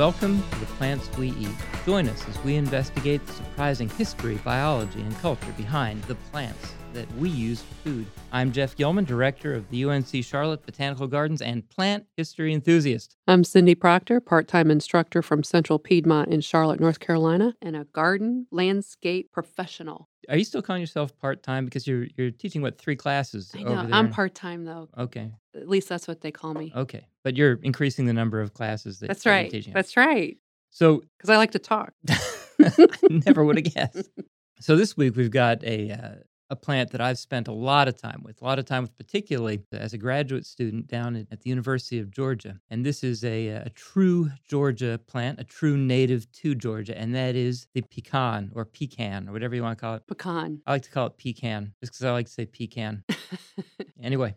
Welcome to the Plants We Eat. Join us as we investigate the surprising history, biology, and culture behind the plants that we use for food. I'm Jeff Gillman, director of the UNC Charlotte Botanical Gardens and plant history enthusiast. I'm Cindy Proctor, part time instructor from Central Piedmont in Charlotte, North Carolina, and a garden landscape professional. Are you still calling yourself part time because you're you're teaching what three classes I over know. there? I'm part time, though. Okay, At least that's what they call me. okay, but you're increasing the number of classes that That's you're right. teaching. That's right. so Because I like to talk. I never would have guessed. So this week we've got a uh, a plant that I've spent a lot of time with, a lot of time with, particularly as a graduate student down at, the University of Georgia. And this is a, a true Georgia plant, a true native to Georgia, and that is the pecan or pecan or whatever you want to call it. Pecan. I like to call it pecan just because I like to say pecan. Anyway,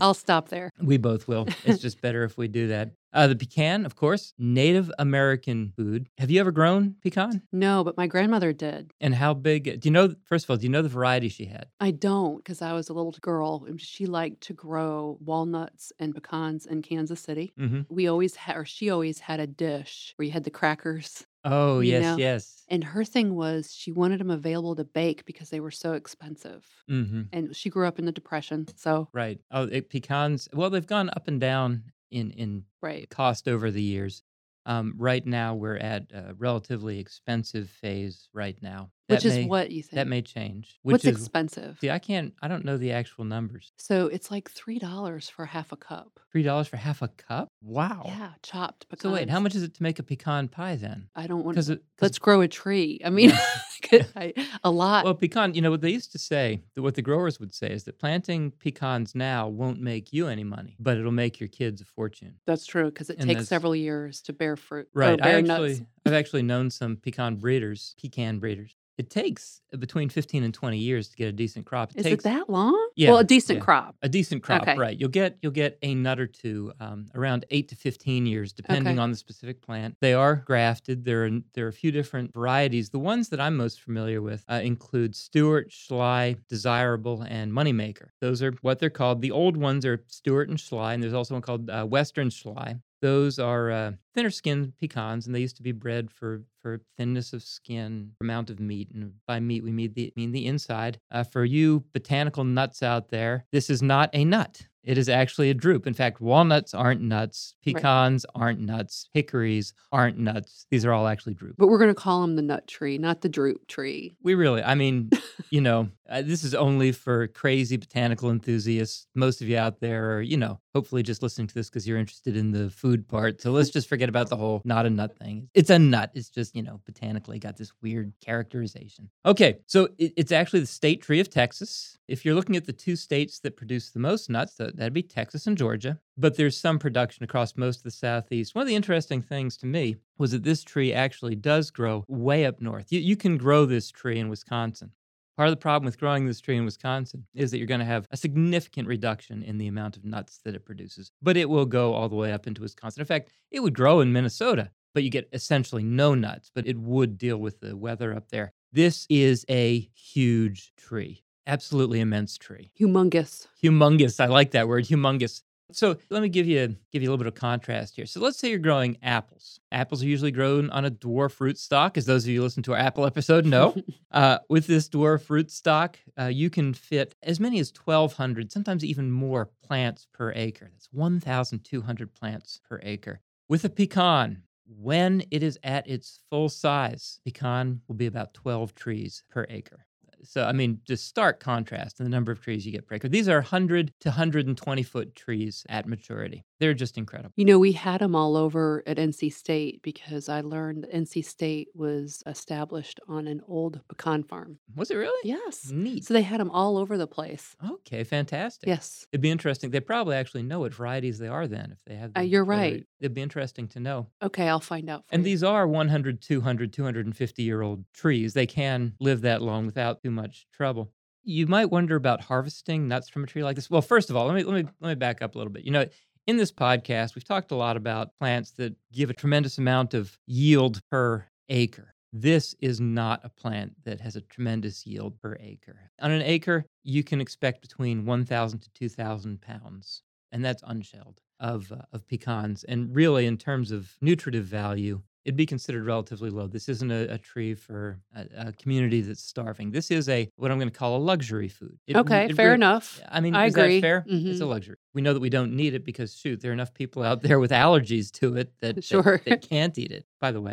I'll stop there. we both will. It's just better if we do that. Uh, the pecan, of course, Native American food. Have you ever grown pecan? No, but my grandmother did. And how big? Do you know? First of all, do you know the variety she had? I don't because I was a little girl and she liked to grow walnuts and pecans in Kansas City. Mm-hmm. We always had, or she always had a dish where you had the crackers. Oh You yes, know, yes. And her thing was she wanted them available to bake because they were so expensive. Mm-hmm. And she grew up in the Depression. So, Right. Oh, it, pecans. Well, they've gone up and down in in right. cost over the years. Um, right now, we're at a relatively expensive phase. Right now, Which is may- what you think. that may change. Which What's is expensive? see, I can't. I don't know the actual numbers. So it's like three dollars for half a cup. Three dollars for half a cup. Wow. Yeah, chopped pecans. So wait, how much is it to make a pecan pie then? I don't want. to. Let's grow a tree. I mean, I, a lot. well, pecan. You know what they used to say. that What the growers would say is that planting pecans now won't make you any money, but it'll make your kids a fortune. That's true because it and takes several years to bear fruit. Right. Oh, I actually, nuts. I've actually known some pecan breeders, pecan breeders. It takes between 15 and 20 years to get a decent crop. It Is takes it that long? Yeah, Well, a decent yeah. crop. a decent crop, Okay. right? You'll get you'll get a nut or two, um, around eight to 15 years, depending Okay. on the specific plant. They are grafted. There are there are a few different varieties. The ones that I'm most familiar with uh, include Stuart, Schley, Desirable, and Moneymaker. Those are what they're called. The old ones are Stuart and Schley, and there's also one called uh, Western Schley. Those are uh, thinner skinned pecans, and they used to be bred for, for thinness of skin, amount of meat. And by meat, we mean the, mean the inside. Uh, for you botanical nuts out there, this is not a nut. It is actually a drupe. In fact, walnuts aren't nuts, Right. pecans aren't nuts, hickories aren't nuts. These are all actually drupe. But we're going to call them the nut tree, not the drupe tree. We really, I mean, you know, uh, this is only for crazy botanical enthusiasts. Most of you out there are, you know, hopefully just listening to this because you're interested in the food part. So let's just forget about the whole not a nut thing. It's a nut. It's just, you know, botanically got this weird characterization. Okay. So it, it's actually the state tree of Texas. If you're looking at the two states that produce the most nuts, that, that'd be Texas and Georgia. But there's some production across most of the Southeast. One of the interesting things to me was that this tree actually does grow way up north. You, you can grow this tree in Wisconsin. Part of the problem with growing this tree in Wisconsin is that you're going to have a significant reduction in the amount of nuts that it produces, but it will go all the way up into Wisconsin. In fact, it would grow in Minnesota, but you get essentially no nuts, but it would deal with the weather up there. This is a huge tree, absolutely immense tree. Humongous. Humongous. I like that word, humongous. So let me give you give you a little bit of contrast here. So let's say you're growing apples. Apples are usually grown on a dwarf rootstock, as those of you who listen to our apple episode know. uh, with this dwarf rootstock, uh, you can fit as many as 1,200, sometimes even more plants per acre. That's 1,200 plants per acre. With a pecan, when it is at its full size, pecan will be about 12 trees per acre. So, I mean, just stark contrast in the number of trees you get per acre. These are 100 to 120 foot trees at maturity. They're just incredible. You know, we had them all over at NC State because I learned that NC State was established on an old pecan farm. Was it really? Yes. Neat. So they had them all over the place. Okay, fantastic. Yes. It'd be interesting. They probably actually know what varieties they are then if they have Uh, you're right. It'd be interesting to know. Okay, I'll find out. For And you. these are 100, 200, 250 year old trees. They can live that long without too much trouble. You might wonder about harvesting nuts from a tree like this. Well, first of all, let me let me let me back up a little bit. You know, in this podcast, we've talked a lot about plants that give a tremendous amount of yield per acre. This is not a plant that has a tremendous yield per acre. On an acre, you can expect between 1,000 to 2,000 pounds, and that's unshelled, of uh, of pecans, and really, in terms of nutritive value, it'd be considered relatively low. This isn't a, a tree for a, a community that's starving. This is a what I'm going to call a luxury food. It- Okay, it fair enough. I mean, I is agree. that fair? It's a Mhm. luxury. We know that we don't need it because shoot, there are enough people out there with allergies to it that that- Sure. that, can't eat it. By the way,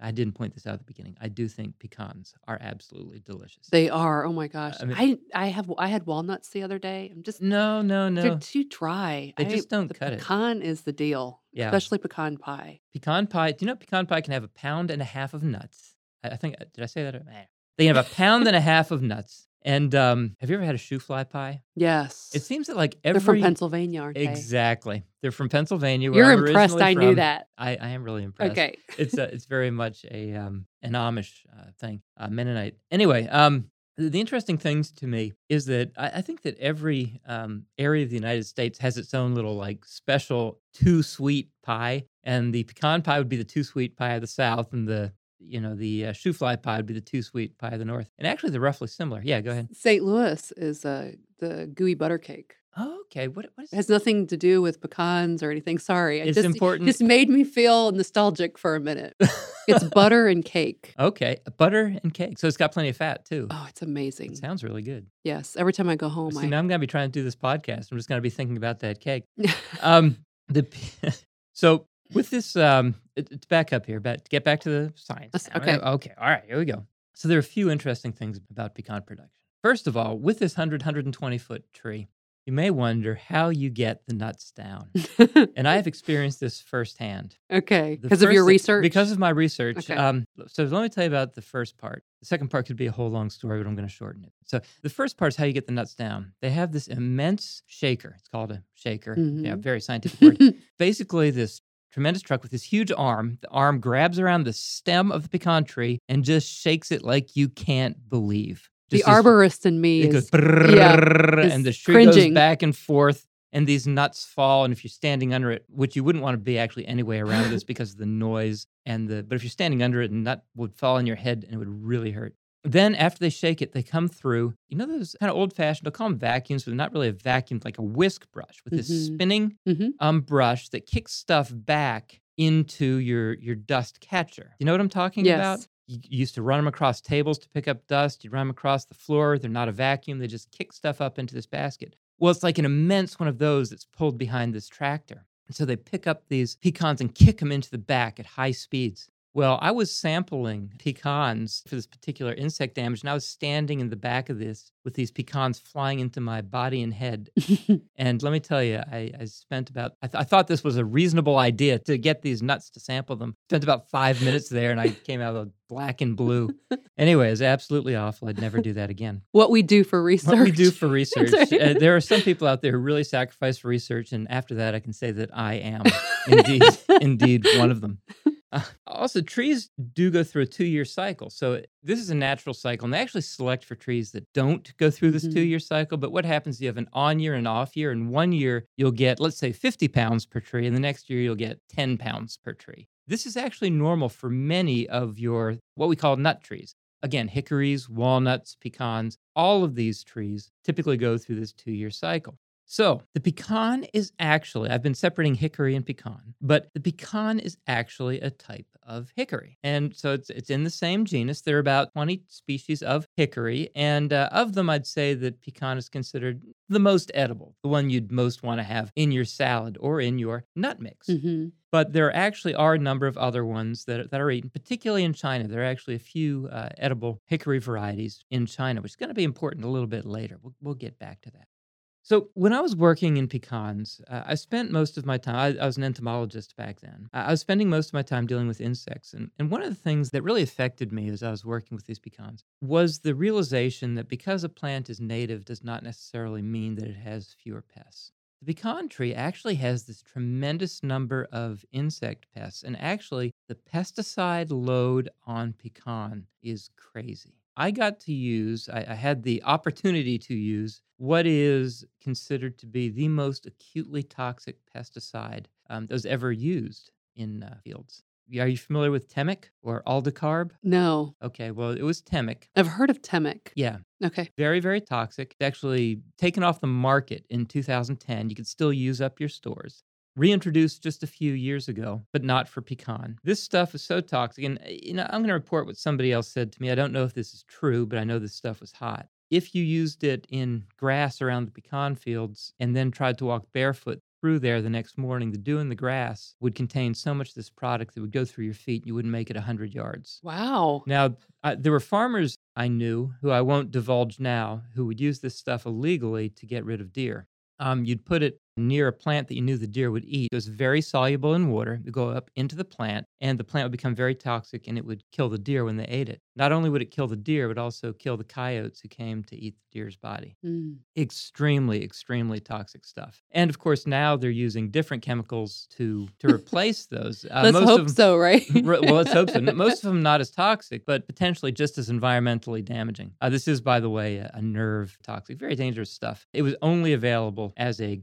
I, I didn't point this out at the beginning. I do think pecans are absolutely delicious. They are. Oh my gosh. I mean- I I have I had walnuts the other day. I'm just no, no, no. they're too dry. They I- just don't the cut it. pecan is the deal. Yeah. Especially pecan pie. Pecan pie. Do you know pecan pie can have a pound and a half of nuts? I, I think uh, did I say that? They can have a pound and a half of nuts. And um, have you ever had a shoofly pie? Yes. It seems that like every they're from Pennsylvania, aren't they? exactly. They're from Pennsylvania. You're I'm impressed I knew from. that. I, I am really impressed. Okay. it's a, it's very much a um, an Amish uh, thing, uh, Mennonite. Anyway, um, the, interesting things to me is that I, I think that every um, area of the United States has its own little like special too sweet pie, and the pecan pie would be the too sweet pie of the South, and the you know the uh, shoofly pie would be the too sweet pie of the North. And actually, they're roughly similar. Yeah, go ahead. St. Louis is uh, the gooey butter cake. Oh, okay. What what is It has nothing to do with pecans or anything. Sorry. It's just, important- just made me feel nostalgic for a minute. It's butter and cake. Okay, butter and cake. So it's got plenty of fat too. Oh, it's amazing. It sounds really good. Yes. Every time I go home, See, I now I'm gonna be trying to do this podcast. I'm just gonna be thinking about that cake. Um, the so with this, um, it, it's back up here. But get back to the science. Okay. Okay. All right. Here we go. So there are a few interesting things about pecan production. First of all, with this 100, 120 foot tree, you may wonder how you get the nuts down. and I have experienced this firsthand. okay. Because of your research? Because of my research. Okay. Um, so let me tell you about the first part. The second part could be a whole long story, but I'm going to shorten it. So the first part is how you get the nuts down. They have this immense shaker. It's called a shaker. Yeah, Mhm. very scientific word. Basically, this tremendous truck with this huge arm. The arm grabs around the stem of the pecan tree and just shakes it like you can't believe. The Just this- arborist in me it is goes is and the tree goes back and forth and these nuts fall and if you're standing under it which you wouldn't want to be actually anyway around this because of the noise and the but if you're standing under it a nut would fall on your head and it would really hurt then after they shake it they come through you know those kind of old fashioned they'll call them vacuums but they're not really a vacuum like a whisk brush with this Mhm. spinning Mhm. um brush that kicks stuff back into your your dust catcher you know what i'm talking about Yes. you you used to run them across tables to pick up dust. You run them across the floor. They're not a vacuum. They just kick stuff up into this basket. Well, it's like an immense one of those that's pulled behind this tractor. And so they pick up these pecans and kick them into the back at high speeds. Well, I was sampling pecans for this particular insect damage, and I was standing in the back of this with these pecans flying into my body and head. And let me tell you, I, I spent about, I, th- I thought this was a reasonable idea to get these nuts to sample them. Spent about five minutes there and I came out of black and blue. Anyway, it's absolutely awful. I'd never do that again. what we do for research. What we do for research. right. uh, there are some people out there who really sacrifice for research. And after that, I can say that I am indeed, indeed one of them. Uh, also, trees do go through a two year cycle. So, this is a natural cycle. And they actually select for trees that don't go through this Mhm. two year cycle. But what happens? You have an on year and off year. And one year, you'll get, let's say, 50 pounds per tree. And the next year, you'll get 10 pounds per tree. This is actually normal for many of your what we call nut trees. Again, hickories, walnuts, pecans, all of these trees typically go through this two year cycle. So the pecan is actually, I've been separating hickory and pecan, but the pecan is actually a type of hickory. And so it's, it's in the same genus. There are about 20 species of hickory. And uh, of them, I'd say that pecan is considered the most edible, the one you'd most want to have in your salad or in your nut mix. Mhm. But there actually are a number of other ones that, are- that are eaten, particularly in China. There are actually a few uh, edible hickory varieties in China, which is going to be important a little bit later. We'll, we'll get back to that. So, when I was working in pecans, uh, I spent most of my time, I, I was an entomologist back then. I I was spending most of my time dealing with insects. And, and one of the things that really affected me as I was working with these pecans was the realization that because a plant is native does not necessarily mean that it has fewer pests. The pecan tree actually has this tremendous number of insect pests, and actually, the pesticide load on pecan is crazy. I got to use, I, I had the opportunity to use what is considered to be the most acutely toxic pesticide um, that was ever used in uh, fields. Are you familiar with Temik or Aldicarb? No, Okay, well, it was Temik. I've heard of Temik. Yeah, Okay. very very toxic it's actually taken off the market in 2010 you could still use up your stores reintroduced just a few years ago, but not for pecan. This stuff is so toxic. And, uh, you know, I'm going to report what somebody else said to me. I don't know if this is true, but I know this stuff was hot. If you used it in grass around the pecan fields and then tried to walk barefoot through there the next morning, the dew in the grass would contain so much of this product that would go through your feet, and you wouldn't make it 100 yards. Wow. Now, uh, there were farmers I knew who I won't divulge now who would use this stuff illegally to get rid of deer. Um, you'd put it near a plant that you knew the deer would eat. It was very soluble in water. It would go up into the plant, and the plant would become very toxic and it would kill the deer when they ate it. Not only would it kill the deer, it would also kill the coyotes who came to eat the deer's body. Mm. Extremely, extremely toxic stuff. And of course, now they're using different chemicals to to replace those. Uh, Let's most hope of them, so, right? Well, let's hope so. Most of them not as toxic, but potentially just as environmentally damaging. Uh, this is, by the way, a, a nerve toxic, very dangerous stuff. It was only available as a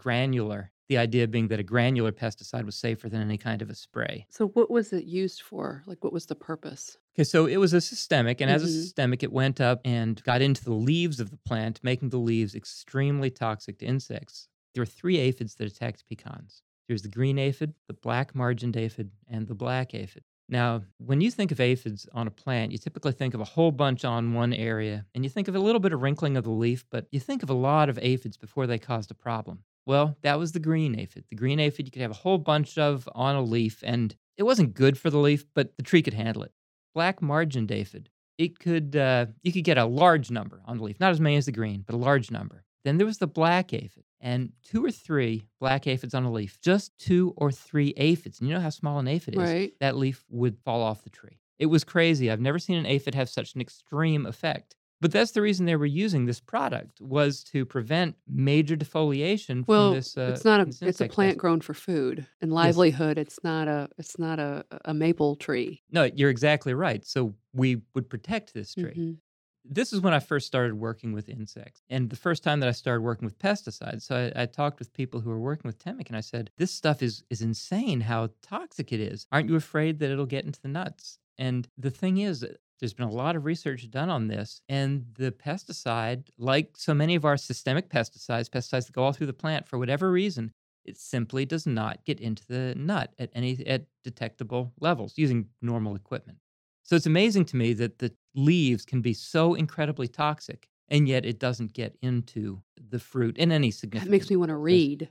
granular. The idea being that a granular pesticide was safer than any kind of a spray. so, what was it used for? Like, what was the purpose? Okay, so it was a systemic, and as a Mhm. systemic, it went up and got into the leaves of the plant, making the leaves extremely toxic to insects. There are three aphids that attacked pecans. There's the green aphid, the black margined aphid, and the black aphid. Now, when you think of aphids on a plant, you typically think of a whole bunch on one area, and you think of a little bit of wrinkling of the leaf, but you think of a lot of aphids before they caused a problem. Well, that was the green aphid. The green aphid you could have a whole bunch of on a leaf, and it wasn't good for the leaf, but the tree could handle it. Black margined aphid, it could uh, you could get a large number on the leaf, not as many as the green, but a large number. Then there was the black aphid, and two or three black aphids on a leaf, just two or three aphids. And you know how small an aphid is. Right. That leaf would fall off the tree. It was crazy. I've never seen an aphid have such an extreme effect. But that's the reason they were using this product was to prevent major defoliation Well, from this. Uh, it's not a it's a plant pest. grown for food and livelihood. It's not a. It's not a a maple tree. No, you're exactly right. So we would protect this tree. Mhm. this is when I first started working with insects. And the first time that I started working with pesticides. So I, I talked with people who were working with Temik and I said, This stuff is is insane how toxic it is. Aren't you afraid that it'll get into the nuts? And the thing is, there's been a lot of research done on this, and the pesticide, like so many of our systemic pesticides, pesticides that go all through the plant for whatever reason, it simply does not get into the nut at any at detectable levels using normal equipment. So it's amazing to me that the leaves can be so incredibly toxic, and yet it doesn't get into the fruit in any significant. That makes me want to read.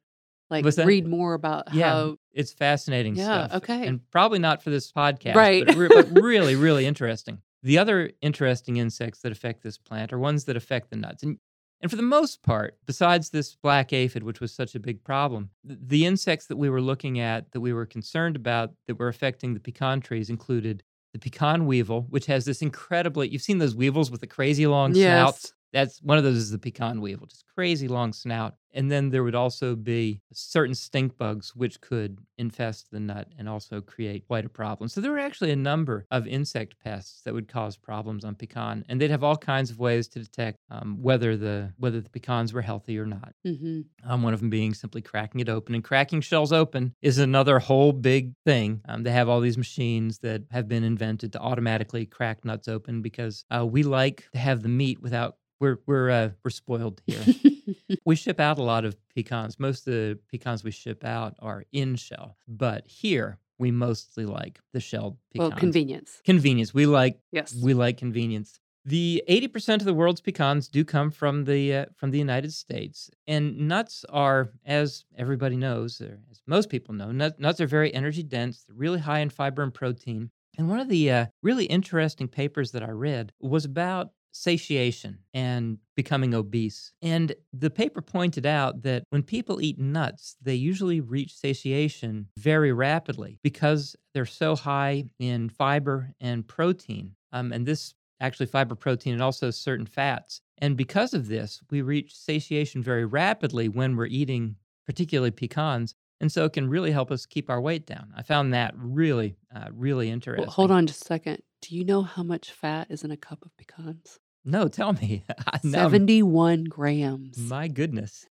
Like read more about Yeah, how. it's fascinating Yeah, stuff. okay. And probably not for this podcast, Right. But, re- but really, really interesting. The other interesting insects that affect this plant are ones that affect the nuts. And and for the most part, besides this black aphid, which was such a big problem, th- the insects that we were looking at that we were concerned about that were affecting the pecan trees included the pecan weevil, which has this incredibly, you've seen those weevils with the crazy long snouts. That's one of those is the pecan weevil, just crazy long snout. And then there would also be certain stink bugs which could infest the nut and also create quite a problem. So there were actually a number of insect pests that would cause problems on pecan, and they'd have all kinds of ways to detect um, whether the whether the pecans were healthy or not. hmm Um, one of them being simply cracking it open. And cracking shells open is another whole big thing. Um, they have all these machines that have been invented to automatically crack nuts open because uh, we like to have the meat without. We're we're uh, we're spoiled here. we ship out a lot of pecans. Most of the pecans we ship out are in shell, but here we mostly like the shelled pecans. well, convenience. Convenience. We like Yes. we like convenience. The 80% of the world's pecans do come from the uh, from the United States. And nuts are as everybody knows or as most people know, nut, nuts are very energy dense, they're really high in fiber and protein. And one of the uh, really interesting papers that I read was about satiation and becoming obese. And the paper pointed out that when people eat nuts, they usually reach satiation very rapidly because they're so high in fiber and protein. Um, and this actually fiber, protein, and also certain fats. And because of this, we reach satiation very rapidly when we're eating, particularly pecans. And so it can really help us keep our weight down. I found that really, uh, really interesting. Well, hold on just a second. Do you know how much fat is in a cup of pecans? No, tell me. 71 grams. My goodness.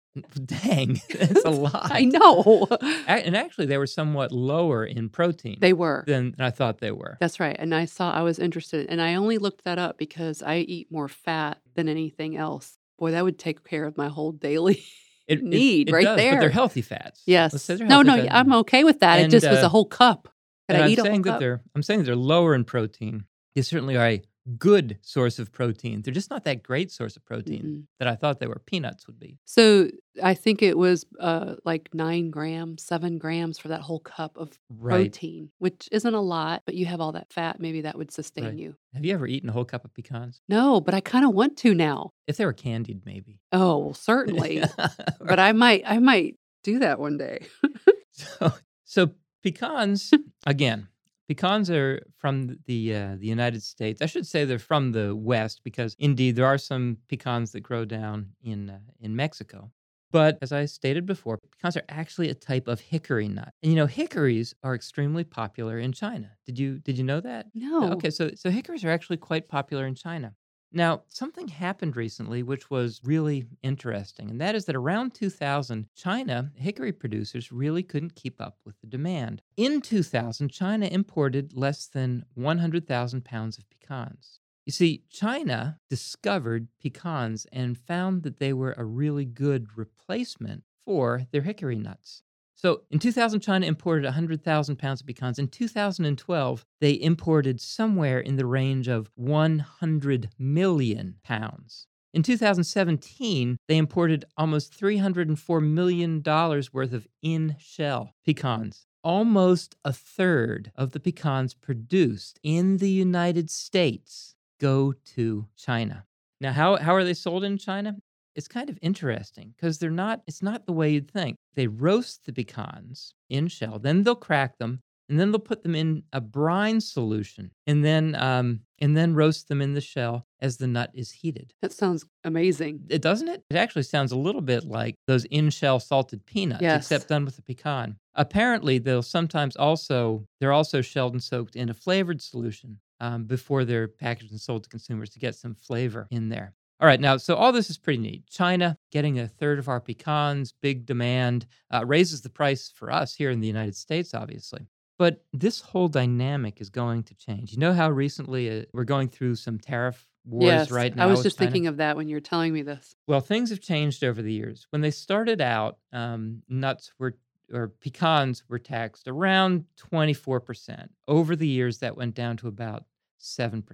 Dang, that's a lot. I know. And actually, they were somewhat lower in protein they were. than I thought they were. That's right. And I saw, I was interested, and I only looked that up because I eat more fat than anything else. Boy, that would take care of my whole daily It, it- need it right does, But there. they're healthy fats. Yes. They're No, no, fats. I'm okay with that. And, it just was uh, a whole cup. Could I I'm eat a whole saying that cup? they're I'm saying they're lower in protein. They certainly are a good source of protein. They're just not that great source of protein Mm-mm. that I thought they were. Peanuts would be. So I think it was uh, like nine grams, seven grams for that whole cup of Right. protein, which isn't a lot, but you have all that fat. Maybe that would sustain Right. you. Have you ever eaten a whole cup of pecans? No, but I kind of want to now. If they were candied, maybe. Oh, well, certainly. but I might, I might do that one day. so, so pecans again. Pecans are from the uh, the United States. I should say they're from the West because indeed there are some pecans that grow down in uh, in Mexico. But as I stated before, pecans are actually a type of hickory nut. And you know, hickories are extremely popular in China. Did you did you know that? No. Okay, so so hickories are actually quite popular in China. Now, something happened recently which was really interesting, and that is that around 2000, China hickory producers really couldn't keep up with the demand. In 2000, China imported less than 100,000 pounds of pecans. You see, China discovered pecans and found that they were a really good replacement for their hickory nuts. So in 2000, China imported 100,000 pounds of pecans. In 2012, they imported somewhere in the range of 100 million pounds. In 2017, they imported almost $304 million worth of in shell pecans. Almost a third of the pecans produced in the United States go to China. Now, how, how are they sold in China? It's kind of interesting because they're not it's not the way you'd think. They roast the pecans in shell then they'll crack them and then they'll put them in a brine solution and then um, and then roast them in the shell as the nut is heated. That sounds amazing. it doesn't it? It actually sounds a little bit like those in shell salted peanuts Yes. except done with a pecan. Apparently they'll sometimes also they're also shelled and soaked in a flavored solution um, before they're packaged and sold to consumers to get some flavor in there all right, now, so all this is pretty neat. China getting a third of our pecans, big demand, uh, raises the price for us here in the United States, obviously. But this whole dynamic is going to change. You know how recently uh, we're going through some tariff wars yes, right now? I was just China? thinking of that when you were telling me this. Well, things have changed over the years. When they started out, um, nuts were or pecans were taxed around 24%. Over the years, that went down to about 7%.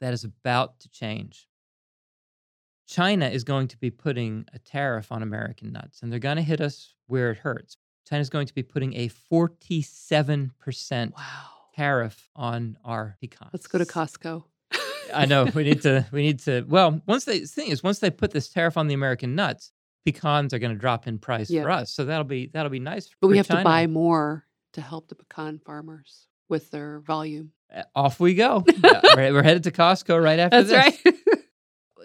That is about to change. China is going to be putting a tariff on American nuts, and they're going to hit us where it hurts. China's going to be putting a 47% Wow. tariff on our pecans. Let's go to Costco. I know we need to. We need to. Well, once they the thing is, once they put this tariff on the American nuts, pecans are going to drop in price Yeah. for us. So that'll be that'll be nice. But we have to buy more to help the pecan farmers with their volume. Uh, Off we go. Yeah, we're, we're headed to Costco right after That's this. right.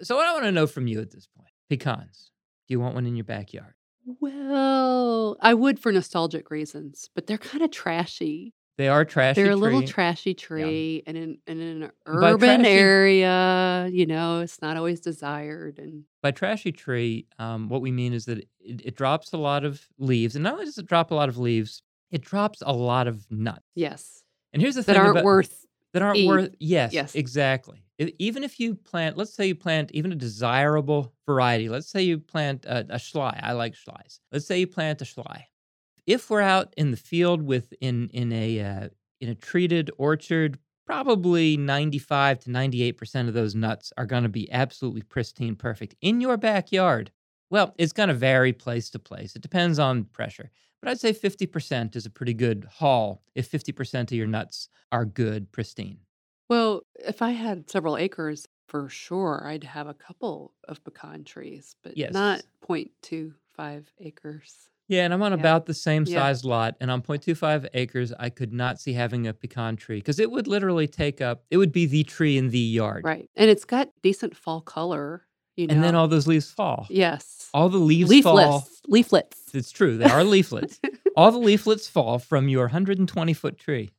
So what I want to know from you at this point: pecans. Do you want one in your backyard? well, I would for nostalgic reasons, but they're kind of trashy. They are trashy. They're a little trashy tree, and in, and in an urban trashy- area, you know, it's not always desired. And By trashy tree, um, what we mean is that it, it drops a lot of leaves, and not only does it drop a lot of leaves, it drops a lot of nuts. yes, And here's the that thing that aren't about, worth. that aren't eat. worth yes, Yes. exactly even if you plant let's say you plant even a desirable variety let's say you plant a, a Schley i like Schleys let's say you plant a Schley if we're out in the field with in in a uh, in a treated orchard probably 95 to 98% of those nuts are going to be absolutely pristine perfect in your backyard. Well it's going to vary place to place. It depends on pressure but i'd say 50% is a pretty good haul if 50% of your nuts are good pristine. Well, if I had several acres, for sure, I'd have a couple of pecan trees, but Yes. not 0.25 acres. Yeah, and I'm on Yeah. about the same Yeah. size lot, and on 0.25 acres, I could not see having a pecan tree because it would literally take up. It would be the tree in the yard, Right. And it's got decent fall color, you know. and then all those leaves fall. yes. All the leaves leaflets. fall. Leaflets. It's true; they are leaflets. all the leaflets fall from your 120 foot tree.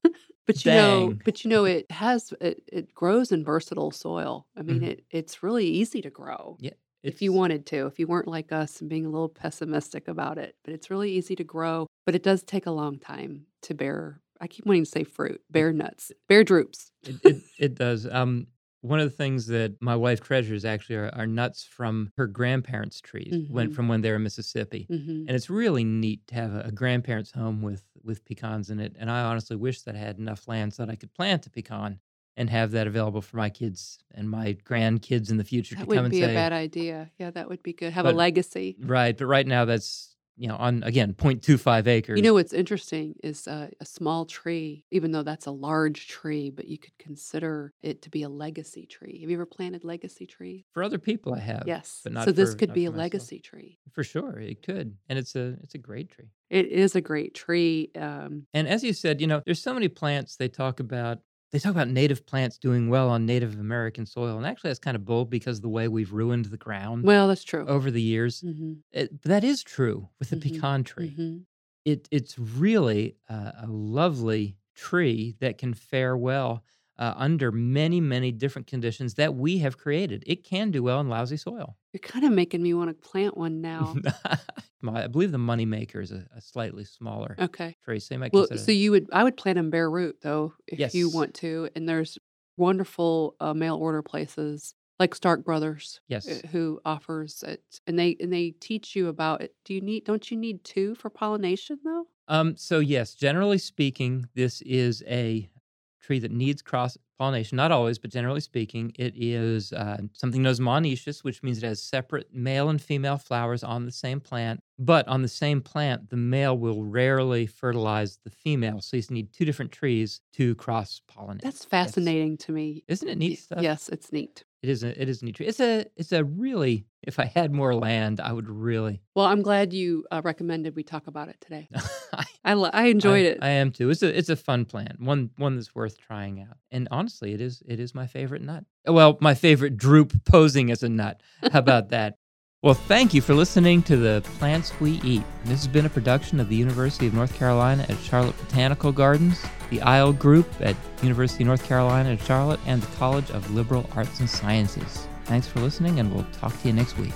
But you know, but you know, it has it, it grows in versatile soil. I mean, Mhm. it it's really easy to grow Yeah, if you wanted to. If you weren't like us and being a little pessimistic about it, but it's really easy to grow. But it does take a long time to bear. I keep wanting to say fruit, bear nuts, bear drupes. it, it, it does. Um, One of the things that my wife treasures actually are, are nuts from her grandparents' trees, when Mhm. from when they were in Mississippi. Mhm. And it's really neat to have a, a grandparents' home with with pecans in it. And I honestly wish that I had enough land so that I could plant a pecan and have that available for my kids and my grandkids in the future That to come wouldn't and be a bad idea. Yeah, that would be good. Have a legacy. right. But right now, that's you know on again 0.25 acres. You know what's interesting is uh, a small tree, even though that's a large tree, but you could consider it to be a legacy tree. Have you ever planted legacy tree? for other people, I have. Yes. but not so this for- could be a myself. legacy tree. For sure, it could, and it's a it's a great tree. It is a great tree. Um, And as you said, you know, there's so many plants they talk about. They talk about native plants doing well on Native American soil, and actually, that's kind of bold because of the way we've ruined the ground well, that's true. over the years. hmm It, but that is true with the Mhm, pecan tree. hmm It it's really a, a lovely tree that can fare well uh, under many many different conditions that we have created. It can do well in lousy soil. You're kind of making me want to plant one now. I believe the moneymaker is a, a slightly smaller okay. so you might Well, so you would, I would plant them bare root though, if you want to. And there's wonderful uh, mail order places like Stark Brothers yes, uh, who offers it, and they and they teach you about it. Do you need? Don't you need two for pollination though? Um, so yes, generally speaking, this is a tree that needs cross pollination. Not always, but generally speaking, it is uh, something known as monoecious, which means it has separate male and female flowers on the same plant. But on the same plant, the male will rarely fertilize the female. So you need two different trees to cross pollinate. That's fascinating to me. Isn't it neat stuff? Yes, it's neat. It is. A, it is a neat tree. It's a. It's a really. If I had more land, I would really. Well, I'm glad you uh, recommended we talk about it today. I li- I enjoyed I, it. I am too. It's a it's a fun plant. One one that's worth trying out. And honestly, it is it is my favorite nut. Well, my favorite drupe posing as a nut. How about that? Well, thank you for listening to the Plants We Eat. This has been a production of the University of North Carolina at Charlotte Botanical Gardens, the Isle Group at University of North Carolina at Charlotte, and the College of Liberal Arts and Sciences. Thanks for listening, and we'll talk to you next week.